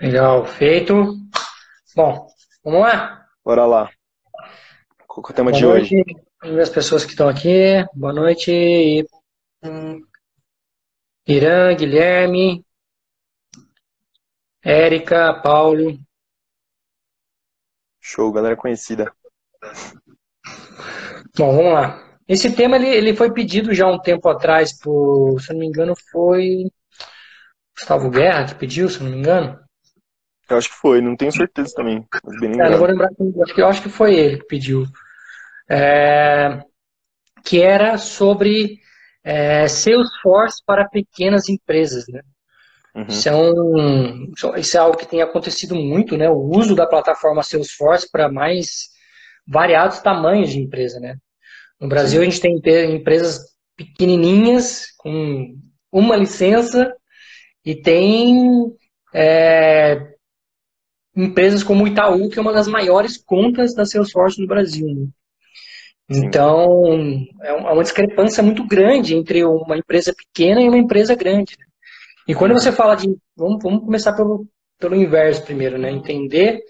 Legal, feito. Bom, vamos lá? Bora lá. Qual é o tema Boa de noite hoje? as pessoas que estão aqui. Boa noite. Irã, Guilherme, Érica, Paulo. Show, galera conhecida. Bom, vamos lá. Esse tema ele, ele foi pedido já um tempo atrás por, se eu não me engano, foi Gustavo Guerra que pediu, se não me engano. Eu acho que foi, não tenho certeza também, É, não vou lembrar, eu acho que foi ele que pediu. É, que era sobre é, Salesforce para pequenas empresas, né? Uhum. Isso é, um, isso é algo que tem acontecido muito, né? O uso da plataforma Salesforce para mais variados tamanhos de empresa, né? No Brasil, a gente tem empresas pequenininhas, com uma licença, e tem é, empresas como o Itaú, que é uma das maiores contas da Salesforce no Brasil. né? Então, é uma é uma discrepância muito grande entre uma empresa pequena e uma empresa grande. né? E quando você fala de. Vamos, vamos começar pelo, pelo inverso primeiro, né? Entender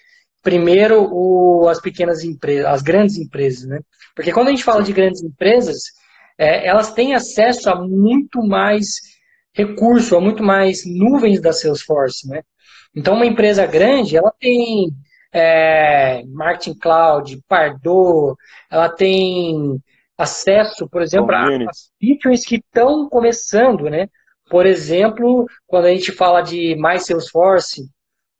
primeiro o, as pequenas empresas, as grandes empresas, né? Porque quando a gente fala de grandes empresas, é, elas têm acesso a muito mais recurso, a muito mais nuvens da Salesforce, né? Então, uma empresa grande, ela tem é, Marketing Cloud, Pardot, ela tem acesso, por exemplo, a, Community. features que estão começando, né? Por exemplo, quando a gente fala de My Salesforce,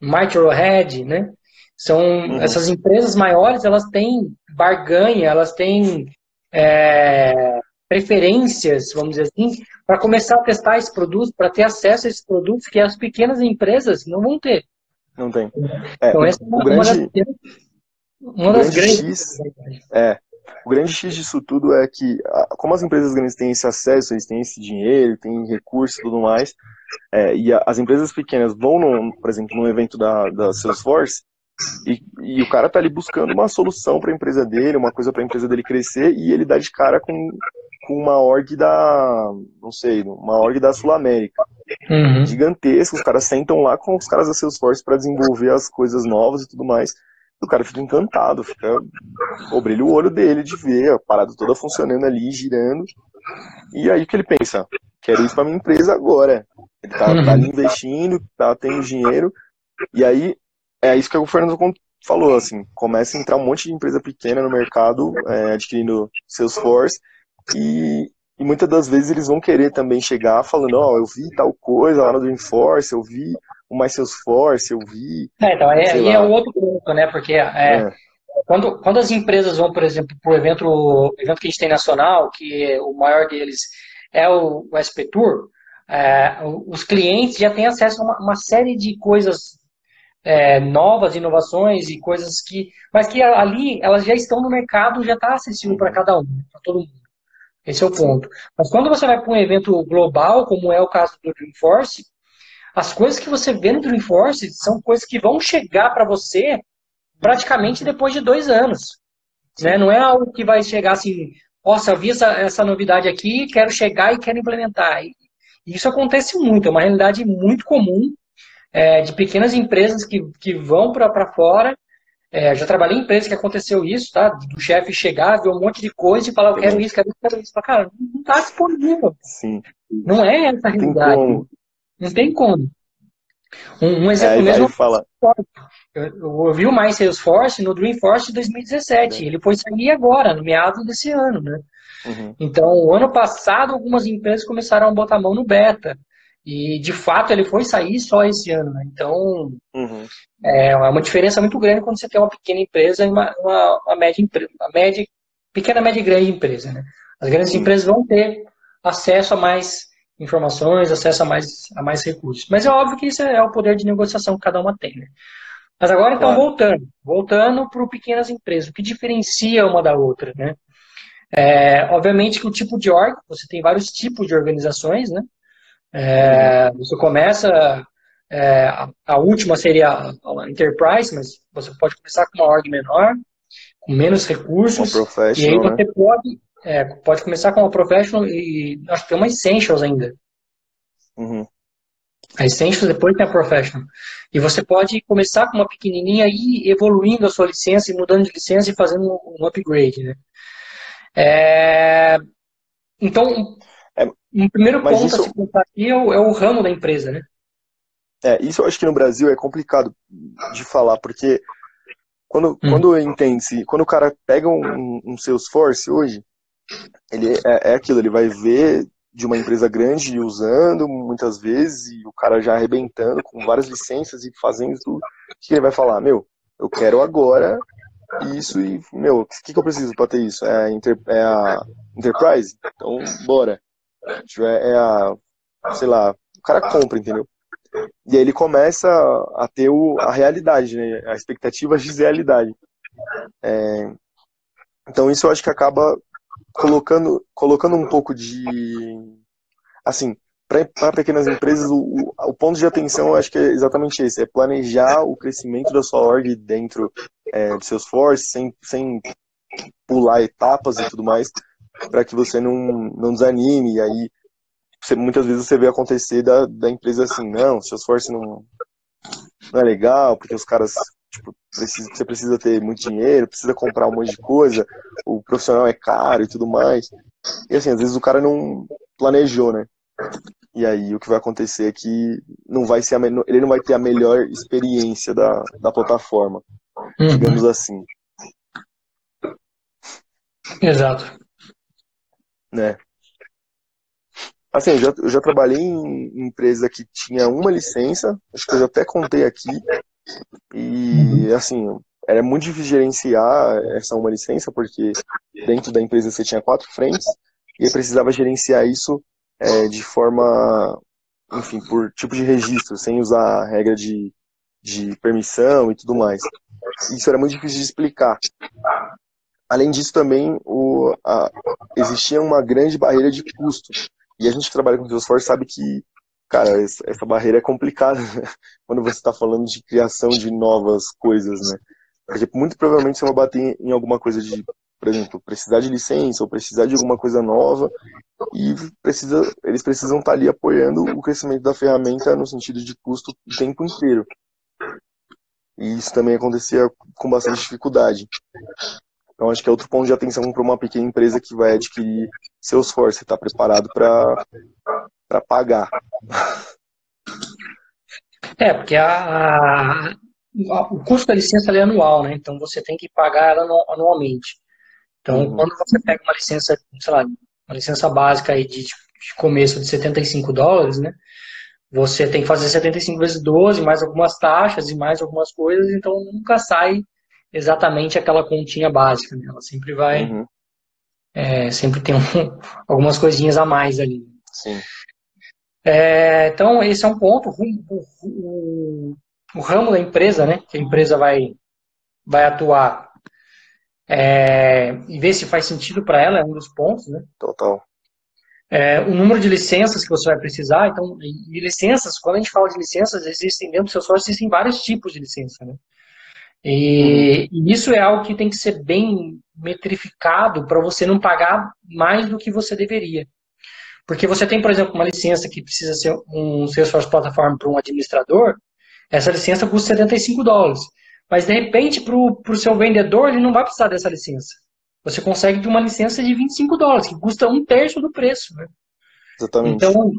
MyTrailhead, né? São Uhum. essas empresas maiores, elas têm barganha, elas têm é, preferências, vamos dizer assim, para começar a testar esse produto, para ter acesso a esses produtos que as pequenas empresas não vão ter. Não tem. É, Então, o, essa é uma, grande, uma o das grande grandes. X é o grande X disso tudo é que, como as empresas grandes têm esse acesso, eles têm esse dinheiro, têm recursos e tudo mais, é, e as empresas pequenas vão, num, por exemplo, num evento da, da Salesforce, e, e o cara tá ali buscando uma solução para a empresa dele, uma coisa para a empresa dele crescer, e ele dá de cara com, com uma org da, não sei, uma org da Sul América Uhum. gigantesca, os caras sentam lá com os caras da Salesforce para desenvolver as coisas novas e tudo mais. O cara fica encantado, fica. Pô, brilha o olho dele de ver a parada toda funcionando ali, girando. E aí o que ele pensa? Quero isso para minha empresa agora. Ele tá, tá ali investindo, tá tendo dinheiro. E aí é isso que o Fernando falou, assim, começa a entrar um monte de empresa pequena no mercado, é, adquirindo Salesforce, e, e muitas das vezes eles vão querer também chegar falando, ó, eu vi tal coisa lá no Dreamforce, eu vi o My Salesforce, eu vi. É, então, Sei aí é o outro ponto, né? Porque é, É, Quando, quando as empresas vão, por exemplo, para o evento, evento que a gente tem nacional, que o maior deles é o, o SP Tour, é, os clientes já têm acesso a uma, uma série de coisas é, novas, inovações e coisas que. Mas que ali elas já estão no mercado, já está acessível para cada um, para todo mundo. Esse é o ponto. Mas quando você vai para um evento global, como é o caso do Dreamforce, as coisas que você vê no Dreamforce são coisas que vão chegar para você praticamente depois de dois anos. Né? Não é algo que vai chegar assim, nossa, eu vi essa, essa novidade aqui, quero chegar e quero implementar. Isso acontece muito, é uma realidade muito comum é, de pequenas empresas que, que vão para fora. É, já trabalhei em empresas que aconteceu isso, tá? Do chefe chegar, ver um monte de coisa e falar, eu quero isso, quero isso, quero isso. Fala, Cara, não está disponível. sim. Não é essa a realidade. como. Não tem como. Um, um exemplo Aí, mesmo fala. eu, eu vi o My Salesforce no Dreamforce de 2017. Ele foi sair agora, no meados desse ano, né? Uhum, Então, o ano passado, algumas empresas começaram a botar a mão no beta. E, de fato, ele foi sair só esse ano. Né? Então, uhum, é uma diferença muito grande quando você tem uma pequena empresa e uma, uma, uma média empresa. Uma média, pequena, média e grande empresa. Né? As grandes Sim. empresas vão ter acesso a mais informações, acesso a mais, a mais recursos. Mas é óbvio que isso é o poder de negociação que cada uma tem. Né? Mas agora, então, Claro. voltando. Voltando para pequenas empresas. O que diferencia uma da outra, né? É, obviamente que o tipo de órgão, você tem vários tipos de organizações, né? É, você começa, é, a, a última seria a, a Enterprise, mas você pode começar com uma org menor, com menos recursos, e aí professional, né? você pode, é, pode começar com uma Professional e acho que tem uma Essentials ainda. Uhum. A Essentials, depois tem a Professional. E você pode começar com uma pequenininha e ir evoluindo a sua licença e mudando de licença e fazendo um upgrade, né? É... Então, um primeiro ponto isso... a se pensar aqui é o, é o ramo da empresa, né? É, isso eu acho que no Brasil é complicado de falar, porque quando, hum. quando entende-se, quando o cara pega um, um Salesforce hoje, ele é, é, aquilo, ele vai ver de uma empresa grande usando muitas vezes e o cara já arrebentando com várias licenças e fazendo tudo. O que ele vai falar? Meu, eu quero agora isso e, meu, o que, que eu preciso para ter isso? É a, Inter, é a Enterprise? Então, bora. É a, sei lá, o cara compra, entendeu? E aí ele começa a ter o, a realidade, né? A expectativa de realidade. É, então isso eu acho que acaba colocando, colocando um pouco de. Assim, para pequenas empresas, o, o, ponto de atenção eu acho que é exatamente esse: é planejar o crescimento da sua org dentro é, de seus forces, sem, sem pular etapas e tudo mais, para que você não, não desanime. E aí, você, muitas vezes você vê acontecer da, da empresa assim: não, seus forces não, não é legal, porque os caras Tipo, precisa, você precisa ter muito dinheiro, precisa comprar um monte de coisa, o profissional é caro e tudo mais. E assim, às vezes o cara não planejou, né? E aí o que vai acontecer é que não vai ser a, ele não vai ter a melhor experiência da, da plataforma, uhum. digamos assim. Exato. Né? Assim, eu já, eu já trabalhei em empresa que tinha uma licença, acho que eu já até contei aqui, e, assim, era muito difícil gerenciar essa uma licença, porque dentro da empresa você tinha quatro frentes, e precisava gerenciar isso é, de forma, enfim, por tipo de registro, sem usar a regra de, de permissão e tudo mais. Isso era muito difícil de explicar. Além disso, também o, a, existia uma grande barreira de custo. E a gente que trabalha com Salesforce sabe que cara, essa barreira é complicada né? quando você está falando de criação de novas coisas, né? Porque muito provavelmente você vai bater em alguma coisa de, por exemplo, precisar de licença ou precisar de alguma coisa nova e precisa, eles precisam estar tá ali apoiando o crescimento da ferramenta no sentido de custo o tempo inteiro. E isso também acontecia com bastante dificuldade. Então, acho que é outro ponto de atenção para uma pequena empresa que vai adquirir seus forças, está preparado para pagar. É, porque a, a, o custo da licença é anual, né? Então você tem que pagar ela anualmente. Então, uhum. quando você pega uma licença, sei lá, uma licença básica aí de, de começo de 75 dólares, né? Você tem que fazer 75 vezes 12, mais algumas taxas e mais algumas coisas, então nunca sai exatamente aquela continha básica, né? Ela sempre vai. Uhum. É, sempre tem um, algumas coisinhas a mais ali. Sim. É, então, esse é um ponto. O, o, o, ramo da empresa, né, que a empresa vai, vai atuar é, e ver se faz sentido para ela, é um dos pontos. Né? Total. É, o número de licenças que você vai precisar. Então, e licenças, quando a gente fala de licenças, existem dentro do seu software, existem vários tipos de licença. Né? E, e isso é algo que tem que ser bem metrificado para você não pagar mais do que você deveria. Porque você tem, por exemplo, uma licença que precisa ser um Salesforce Platform para um administrador, essa licença custa 75 dólares. Mas, de repente, para o seu vendedor, ele não vai precisar dessa licença. Você consegue ter uma licença de 25 dólares, que custa um terço do preço. Né? Exatamente. Então,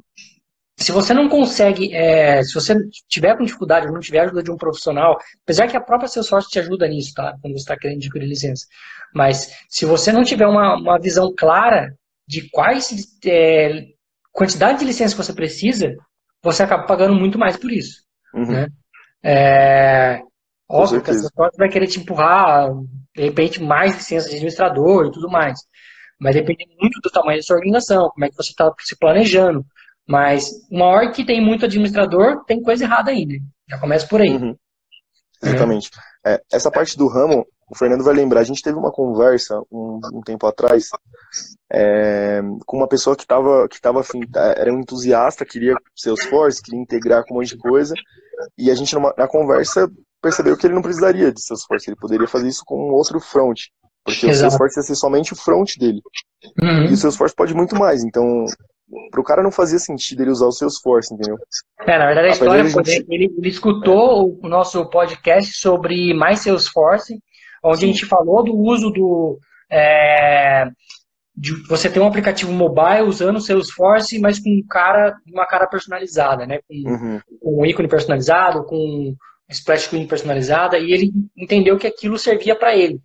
se você não consegue, é, se você tiver com dificuldade, não tiver ajuda de um profissional, apesar que a própria Salesforce te ajuda nisso, tá? Quando você está querendo adquirir licença. Mas se você não tiver uma, uma visão clara de quais é, quantidade de licença que você precisa, você acaba pagando muito mais por isso. Uhum. Né? É, óbvio que essa porta vai querer te empurrar, de repente, mais licença de administrador e tudo mais. Mas depende muito do tamanho da sua organização, como é que você está se planejando. Mas uma hora que tem muito administrador, tem coisa errada aí, né? Já começa por aí. Uhum. Exatamente. É, essa parte do ramo, o Fernando vai lembrar, a gente teve uma conversa um, um tempo atrás é, com uma pessoa que estava que tava, afim, era um entusiasta, queria Salesforce, queria integrar com um monte de coisa, e a gente numa, na conversa percebeu que ele não precisaria de Salesforce, ele poderia fazer isso com um outro front, porque Exato. o Salesforce ia ser somente o front dele. Uhum. E o Salesforce pode muito mais, então pro cara não fazia sentido ele usar o Salesforce, entendeu? É, na verdade a história foi, gente... ele, ele escutou é. o nosso podcast sobre mais Salesforce, onde Sim. a gente falou do uso do é, de você ter um aplicativo mobile usando o Salesforce, mas com um cara, uma cara personalizada, né? Com, uhum. com um ícone personalizado, com splash screen personalizada, e ele entendeu que aquilo servia para ele.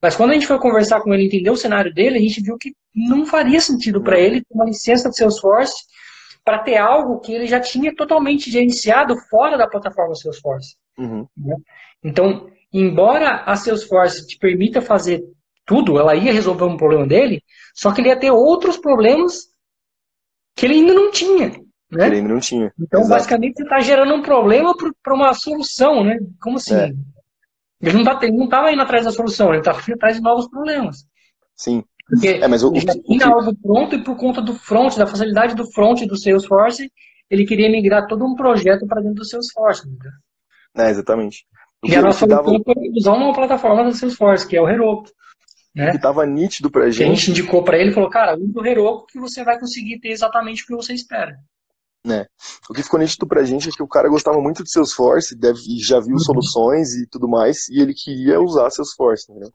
Mas quando a gente foi conversar com ele, entender o cenário dele, a gente viu que não faria sentido para ele ter uma licença de Salesforce para ter algo que ele já tinha totalmente gerenciado fora da plataforma Salesforce. Uhum. Né? Então, embora a Salesforce te permita fazer tudo, ela ia resolver um problema dele, só que ele ia ter outros problemas que ele ainda não tinha. Né? Ele ainda não tinha. Então, Exato. basicamente, você está gerando um problema para uma solução, né? Como assim? É. Ele não tá, estava indo atrás da solução, ele estava indo atrás de novos problemas. Sim. Porque é, mas o, ele já tinha o, algo pronto e por conta do front, da facilidade do front do Salesforce, ele queria migrar todo um projeto para dentro do Salesforce. Né? É, exatamente. O e a nossa dava... usar uma plataforma do Salesforce, que é o Heroku. Né? que estava nítido para a gente. a gente indicou para ele, falou, cara, usa o Heroku que você vai conseguir ter exatamente o que você espera. Né? O que ficou nítido pra gente é que o cara gostava muito de Salesforce, deve, já viu uhum. soluções e tudo mais, e ele queria usar Salesforce, entendeu?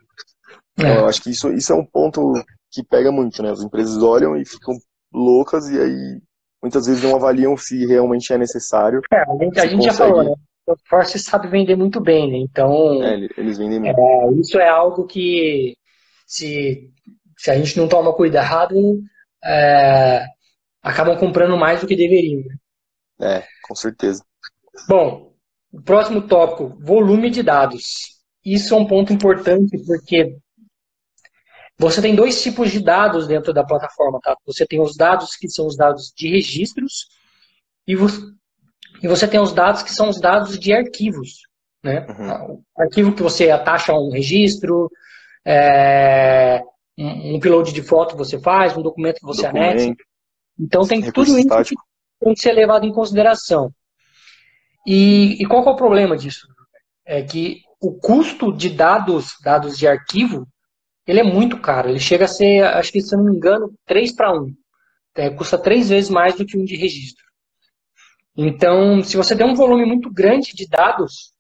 Então, é. eu acho que isso, isso é um ponto que pega muito, né? As empresas olham e ficam loucas e aí muitas vezes não avaliam se realmente é necessário. É, a gente, a gente já falou, né? O Salesforce sabe vender muito bem, né? Então. É, eles vendem muito. É, isso é algo que se, se a gente não toma cuidado, é, acabam comprando mais do que deveriam. Né? É, com certeza. Bom, o próximo tópico, volume de dados. Isso é um ponto importante porque você tem dois tipos de dados dentro da plataforma, tá? Você tem os dados que são os dados de registros e você, tem os dados que são os dados de arquivos, né? Uhum. O arquivo que você atacha a um registro, é, um, upload de foto você faz, um documento que você documento. anexa. Então tem tudo isso que tem que ser levado em consideração. E, e qual é o problema disso? É que o custo de dados, dados de arquivo, ele é muito caro. Ele chega a ser, acho que se eu não me engano, 3 para 1. É, custa três vezes mais do que um de registro. Então, se você tem um volume muito grande de dados,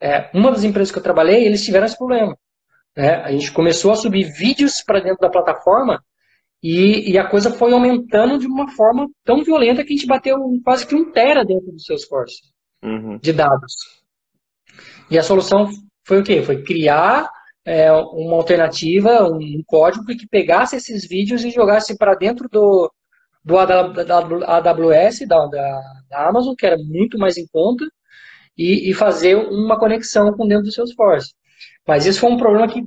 é, uma das empresas que eu trabalhei, eles tiveram esse problema. Né? A gente começou a subir vídeos para dentro da plataforma e, e, a coisa foi aumentando de uma forma tão violenta que a gente bateu quase que um tera dentro do Salesforce uhum. de dados. E a solução foi o quê? Foi criar é, uma alternativa, um código que pegasse esses vídeos e jogasse para dentro do, do AWS, da, da, da, Amazon, que era muito mais em conta, e, e fazer uma conexão com dentro do Salesforce. Mas isso foi um problema que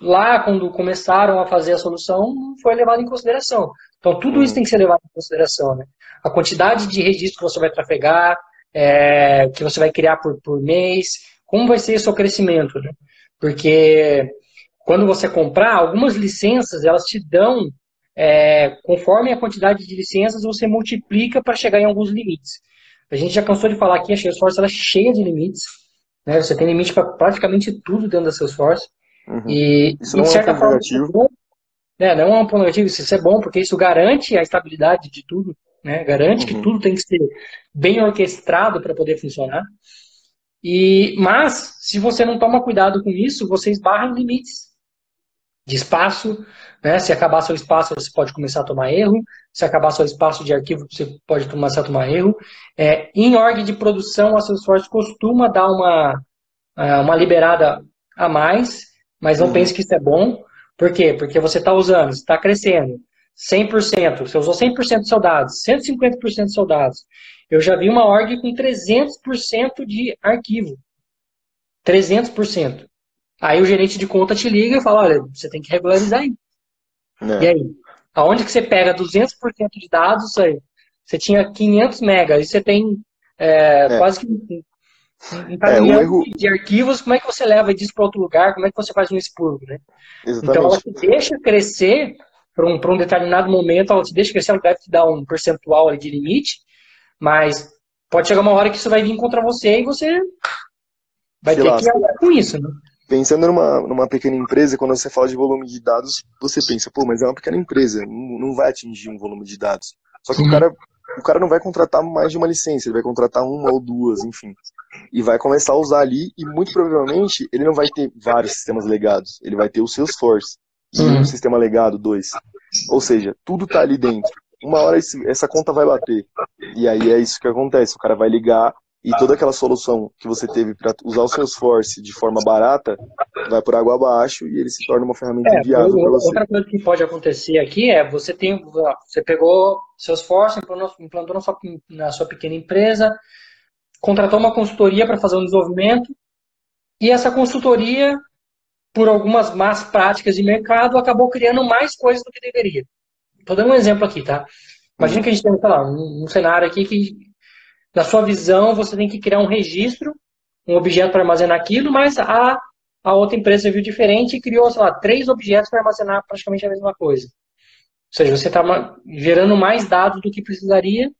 lá, quando começaram a fazer a solução, não foi levado em consideração. Então, tudo isso uhum. tem que ser levado em consideração. Né? A quantidade de registros que você vai trafegar, é, que você vai criar por, por mês, como vai ser o seu crescimento. Né? Porque quando você comprar, algumas licenças, elas te dão, é, conforme a quantidade de licenças, você multiplica para chegar em alguns limites. A gente já cansou de falar aqui, a Salesforce ela é cheia de limites. Né? Você tem limite para praticamente tudo dentro da Salesforce. Uhum. E, isso não de certa é um forma, negativo. É, não é um ponto negativo, isso é bom, porque isso garante a estabilidade de tudo, né? garante uhum. que tudo tem que ser bem orquestrado para poder funcionar. E, mas, se você não toma cuidado com isso, você esbarra em limites de espaço. Né? Se acabar seu espaço, você pode começar a tomar erro. Se acabar seu espaço de arquivo, você pode começar a tomar erro. É, em org de produção, a Salesforce costuma dar uma, é, uma liberada a mais mas não uhum. pense que isso é bom. Por quê? Porque você está usando, está crescendo 100%, você usou 100% dos seus dados, 150% dos seus dados. Eu já vi uma org com 300% de arquivo. 300%. Aí o gerente de conta te liga e fala, olha, você tem que regularizar aí. É. E aí? Aonde que você pega 200% de dados aí? Você tinha 500 megas, e você tem é, é. quase que um caminhão é, erro... de arquivos, como é que você leva disso para outro lugar? Como é que você faz um expurgo, né? Exatamente. Então, ela te deixa crescer para um, um determinado momento, ela te deixa crescer, ela deve te dar um percentual de limite, mas pode chegar uma hora que isso vai vir contra você e você vai Sei ter lá, que lidar com isso, né? Pensando numa, numa pequena empresa, quando você fala de volume de dados, você pensa, pô, mas é uma pequena empresa, não, não vai atingir um volume de dados. Só que uhum. o cara o cara não vai contratar mais de uma licença, ele vai contratar uma ou duas, enfim. E vai começar a usar ali, e muito provavelmente ele não vai ter vários sistemas legados, ele vai ter o Salesforce, uhum. um sistema legado, dois. Ou seja, tudo tá ali dentro. Uma hora esse, essa conta vai bater. E aí é isso que acontece, o cara vai ligar e toda aquela solução que você teve para usar o Salesforce de forma barata vai por água abaixo e ele se torna uma ferramenta é, inviável para você. Outra coisa que pode acontecer aqui é você tem você pegou Salesforce, implantou, implantou na, sua, na sua pequena empresa, contratou uma consultoria para fazer um desenvolvimento e essa consultoria, por algumas más práticas de mercado, acabou criando mais coisas do que deveria. Estou dando um exemplo aqui, tá? Imagina que a gente tem, sei lá, um, um cenário aqui que na sua visão, você tem que criar um registro, um objeto para armazenar aquilo, mas a, a outra empresa viu diferente e criou, sei lá, três objetos para armazenar praticamente a mesma coisa. Ou seja, você está gerando mais dados do que precisaria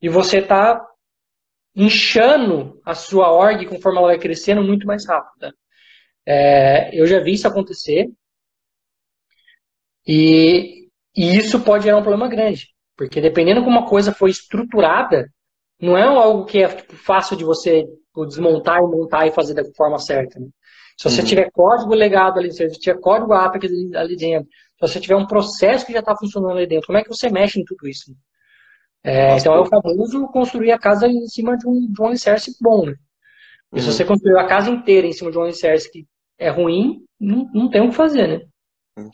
e você está inchando a sua org conforme ela vai crescendo muito mais rápido. É, eu já vi isso acontecer e, e isso pode gerar um problema grande, porque dependendo como uma coisa foi estruturada, não é algo que é tipo, fácil de você tipo, desmontar e montar e fazer da forma certa. Né? Se você uhum. tiver código legado ali, se você tiver código Apex ali, ali dentro, se você tiver um processo que já está funcionando ali dentro, como é que você mexe em tudo isso? Né? É, então é o famoso construir a casa em cima de um, de um alicerce bom. Né? E uhum. se você construir a casa inteira em cima de um alicerce que é ruim, não, não tem o que fazer, né?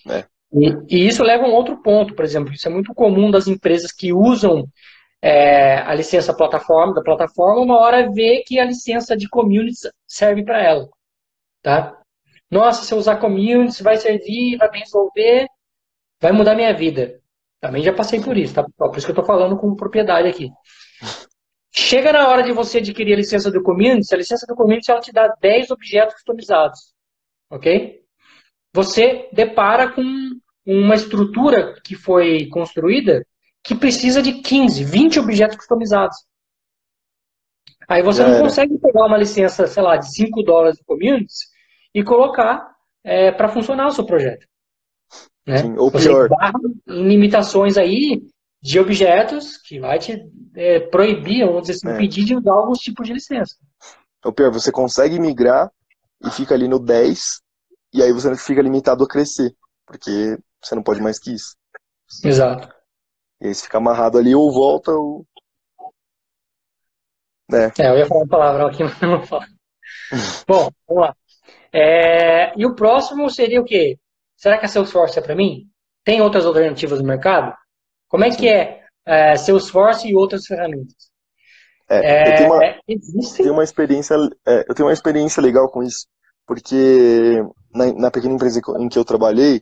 É. E, e, isso leva a um outro ponto, por exemplo, isso é muito comum das empresas que usam é, a licença plataforma da plataforma, uma hora vê que a licença de communities serve para ela. Tá? Nossa, se eu usar communities, vai servir, vai me resolver, vai mudar minha vida. Também já passei por isso, tá? Por isso que eu estou falando com propriedade aqui. Chega na hora de você adquirir a licença do community, a licença do community ela te dá 10 objetos customizados. Ok? Você depara com uma estrutura que foi construída que precisa de 15, 20 objetos customizados. Aí você não consegue pegar uma licença, sei lá, de 5 dólares de communities e colocar é, para funcionar o seu projeto. Né? Sim, ou você pior. em limitações aí de objetos que vai te é, proibir, vamos dizer assim, é. impedir de usar alguns tipos de licença. Ou pior, você consegue migrar e fica ali no 10 e aí você fica limitado a crescer, porque você não pode mais que isso. Exato. E aí você fica amarrado ali, ou volta, ou. É, é eu ia falar uma palavra aqui, mas não vou falar. Bom, vamos lá. É, e o próximo seria o quê? Será que a Salesforce é para mim? Tem outras alternativas no mercado? Como é que é, é Salesforce e outras ferramentas? É, eu tenho uma, é, tenho uma experiência, é, eu tenho uma experiência legal com isso, porque na, na pequena empresa em que eu trabalhei,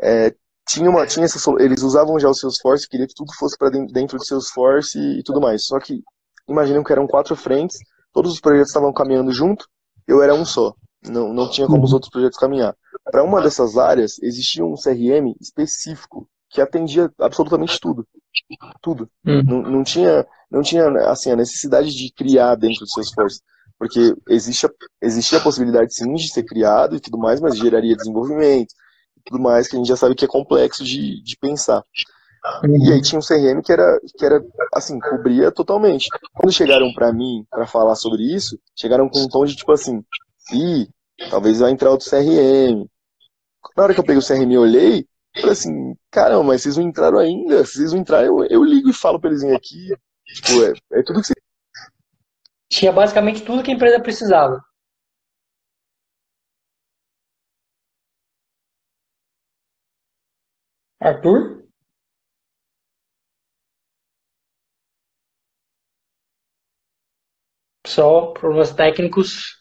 é, tinha uma tinha essa, eles usavam já o Salesforce, queria que tudo fosse para dentro do Salesforce e, e tudo mais. Só que imaginam que eram quatro frentes, todos os projetos estavam caminhando junto, eu era um só. Não, não tinha como os uhum. outros projetos caminhar. Para uma dessas áreas, existia um CRM específico que atendia absolutamente tudo. Tudo. Uhum. Não, não, tinha, não tinha assim, a necessidade de criar dentro do Salesforce. Porque existe a, existia a possibilidade sim de ser criado e tudo mais, mas geraria desenvolvimento, tudo mais, que a gente já sabe que é complexo de, de pensar. E aí tinha um CRM que era, que era, assim, cobria totalmente. Quando chegaram para mim para falar sobre isso, chegaram com um tom de tipo assim, ih, talvez vai entrar outro CRM. Na hora que eu peguei o CRM e olhei, falei assim, caramba, mas vocês não entraram ainda? Se vocês não entraram, eu, eu ligo e falo pra eles virem aqui. Tipo, é, é tudo que você... Tinha basicamente tudo que a empresa precisava. Arthur? Pessoal, problemas técnicos.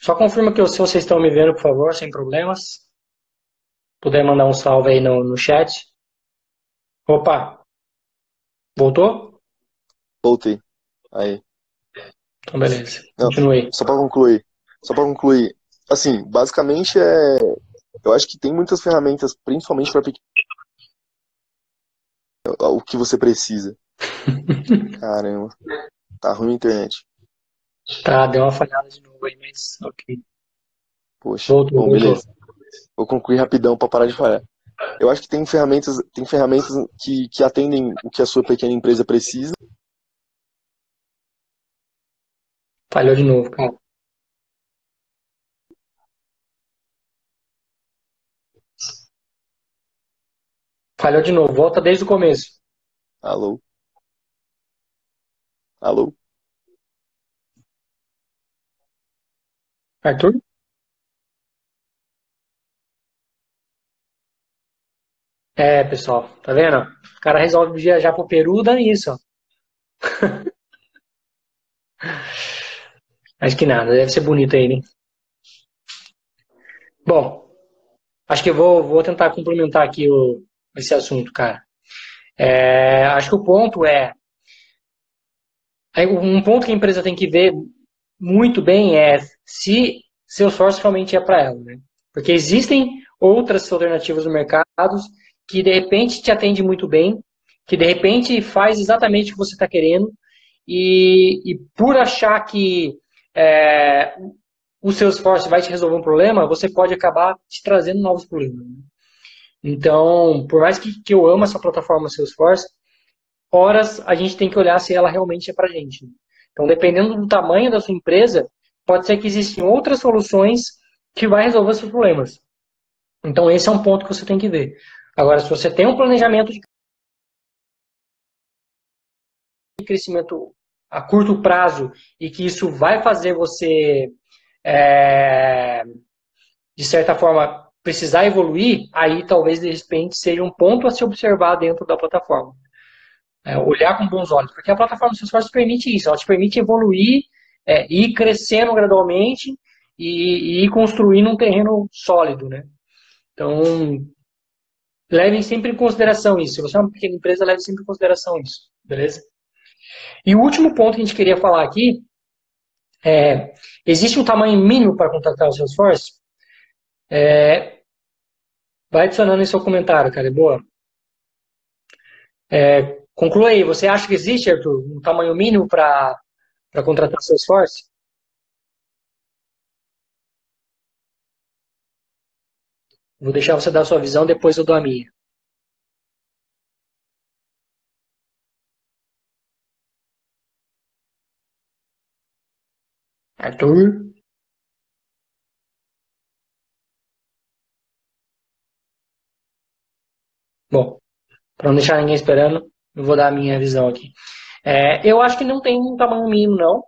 Só confirma que se vocês estão me vendo, por favor, sem problemas. Puder mandar um salve aí no, no chat. Opa! Voltou? Voltei. Aí. Então, beleza. Continue. Só para concluir. Só para concluir. Assim, basicamente é eu acho que tem muitas ferramentas, principalmente para o que você precisa. Caramba. Tá ruim a internet. Tá, deu uma falhada de novo aí, mas ok. Poxa, voltou, bom, beleza. Vou concluir rapidão para parar de falhar. Eu acho que tem ferramentas, tem ferramentas que, que atendem o que a sua pequena empresa precisa. Falhou de novo, cara. Falhou de novo. Volta desde o começo. Alô? Alô? Arthur? É, pessoal, tá vendo? O cara resolve viajar pro Peru dando isso, ó. Acho que nada, deve ser bonito aí, né? Bom, acho que eu vou, vou tentar complementar aqui o, esse assunto, cara. É, acho que o ponto é. Um ponto que a empresa tem que ver muito bem é se seu esforço realmente é para ela. Né? Porque existem outras alternativas no mercado que de repente te atende muito bem, que de repente faz exatamente o que você está querendo, e, e, por achar que é, o seu esforço vai te resolver um problema, você pode acabar te trazendo novos problemas. Né? Então, por mais que, que eu amo essa plataforma Salesforce, horas a gente tem que olhar se ela realmente é para gente. Então, dependendo do tamanho da sua empresa, pode ser que existem outras soluções que vai resolver seus problemas. Então, esse é um ponto que você tem que ver. Agora, se você tem um planejamento de crescimento a curto prazo e que isso vai fazer você, é, de certa forma, precisar evoluir, aí talvez de repente seja um ponto a se observar dentro da plataforma. É, olhar com bons olhos, porque a plataforma do Salesforce permite isso, ela te permite evoluir, é, ir crescendo gradualmente e, e ir construindo um terreno sólido, né? Então, levem sempre em consideração isso. Se você é uma pequena empresa, leve sempre em consideração isso, beleza? E o último ponto que a gente queria falar aqui é, existe um tamanho mínimo para contratar o Salesforce? É, vai adicionando em seu comentário, cara, é boa. É, conclua aí, você acha que existe, Arthur, um tamanho mínimo para contratar seu esforço? Vou deixar você dar a sua visão, depois eu dou a minha. Arthur? Bom, para não deixar ninguém esperando, eu vou dar a minha visão aqui. É, eu acho que não tem um tamanho mínimo, não.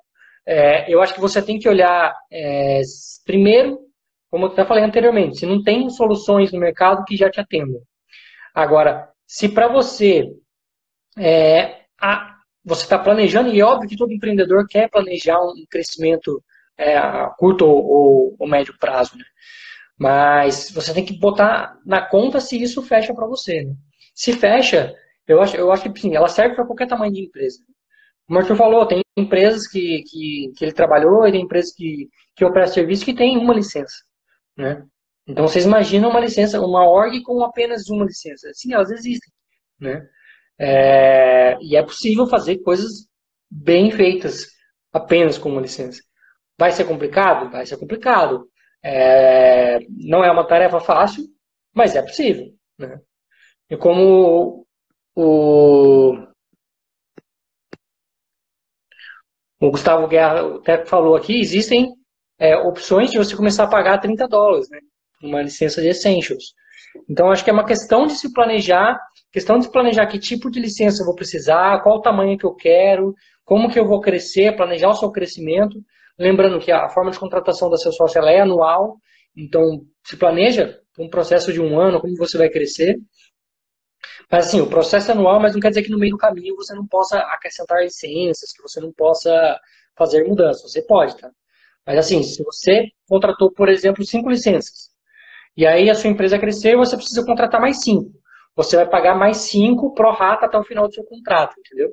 É, eu acho que você tem que olhar, é, primeiro, como eu já falei anteriormente, se não tem soluções no mercado que já te atendam. Agora, se para você é, a, você está planejando, e é óbvio que todo empreendedor quer planejar um crescimento é, a curto ou, ou, ou médio prazo, né? Mas você tem que botar na conta se isso fecha para você. Né? Se fecha, eu acho, eu acho que sim, ela serve para qualquer tamanho de empresa. Como o Arthur falou, tem empresas que, que, que ele trabalhou e tem empresas que, que operam serviço que tem uma licença. Né? Então vocês imaginam uma licença, uma org com apenas uma licença. Sim, elas existem. Né? É, e é possível fazer coisas bem feitas apenas com uma licença. Vai ser complicado? Vai ser complicado. É, não é uma tarefa fácil, mas é possível. Né? E como o, o Gustavo Guerra até falou aqui, existem é, opções de você começar a pagar 30 dólares, né? Uma licença de Essentials. Então, acho que é uma questão de se planejar, questão de planejar que tipo de licença eu vou precisar, qual o tamanho que eu quero, como que eu vou crescer, planejar o seu crescimento, Lembrando que a forma de contratação da seu sócio é anual, então se planeja um processo de um ano, como você vai crescer. Mas assim, o processo é anual, mas não quer dizer que no meio do caminho você não possa acrescentar licenças, que você não possa fazer mudanças. Você pode, tá? Mas assim, se você contratou, por exemplo, cinco licenças, e aí a sua empresa cresceu, você precisa contratar mais cinco. Você vai pagar mais cinco pro rata até o final do seu contrato, entendeu?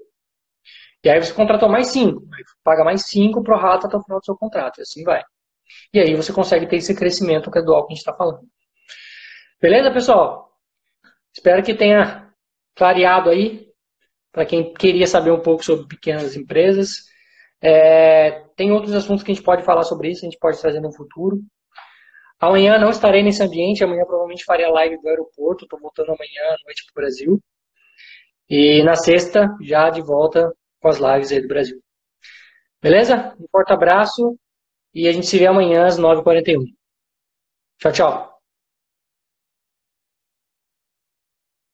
E aí você contratou mais cinco, paga mais cinco pro rato até o final do seu contrato, e assim vai. E aí você consegue ter esse crescimento gradual que a gente está falando. Beleza, pessoal? Espero que tenha clareado aí, para quem queria saber um pouco sobre pequenas empresas. É, tem outros assuntos que a gente pode falar sobre isso, a gente pode trazer no futuro. Amanhã não estarei nesse ambiente, amanhã provavelmente farei a live do aeroporto, estou voltando amanhã à noite para o Brasil. E na sexta, já de volta com as lives aí do Brasil. Beleza? Um forte abraço e a gente se vê amanhã às 9h41. Tchau, tchau.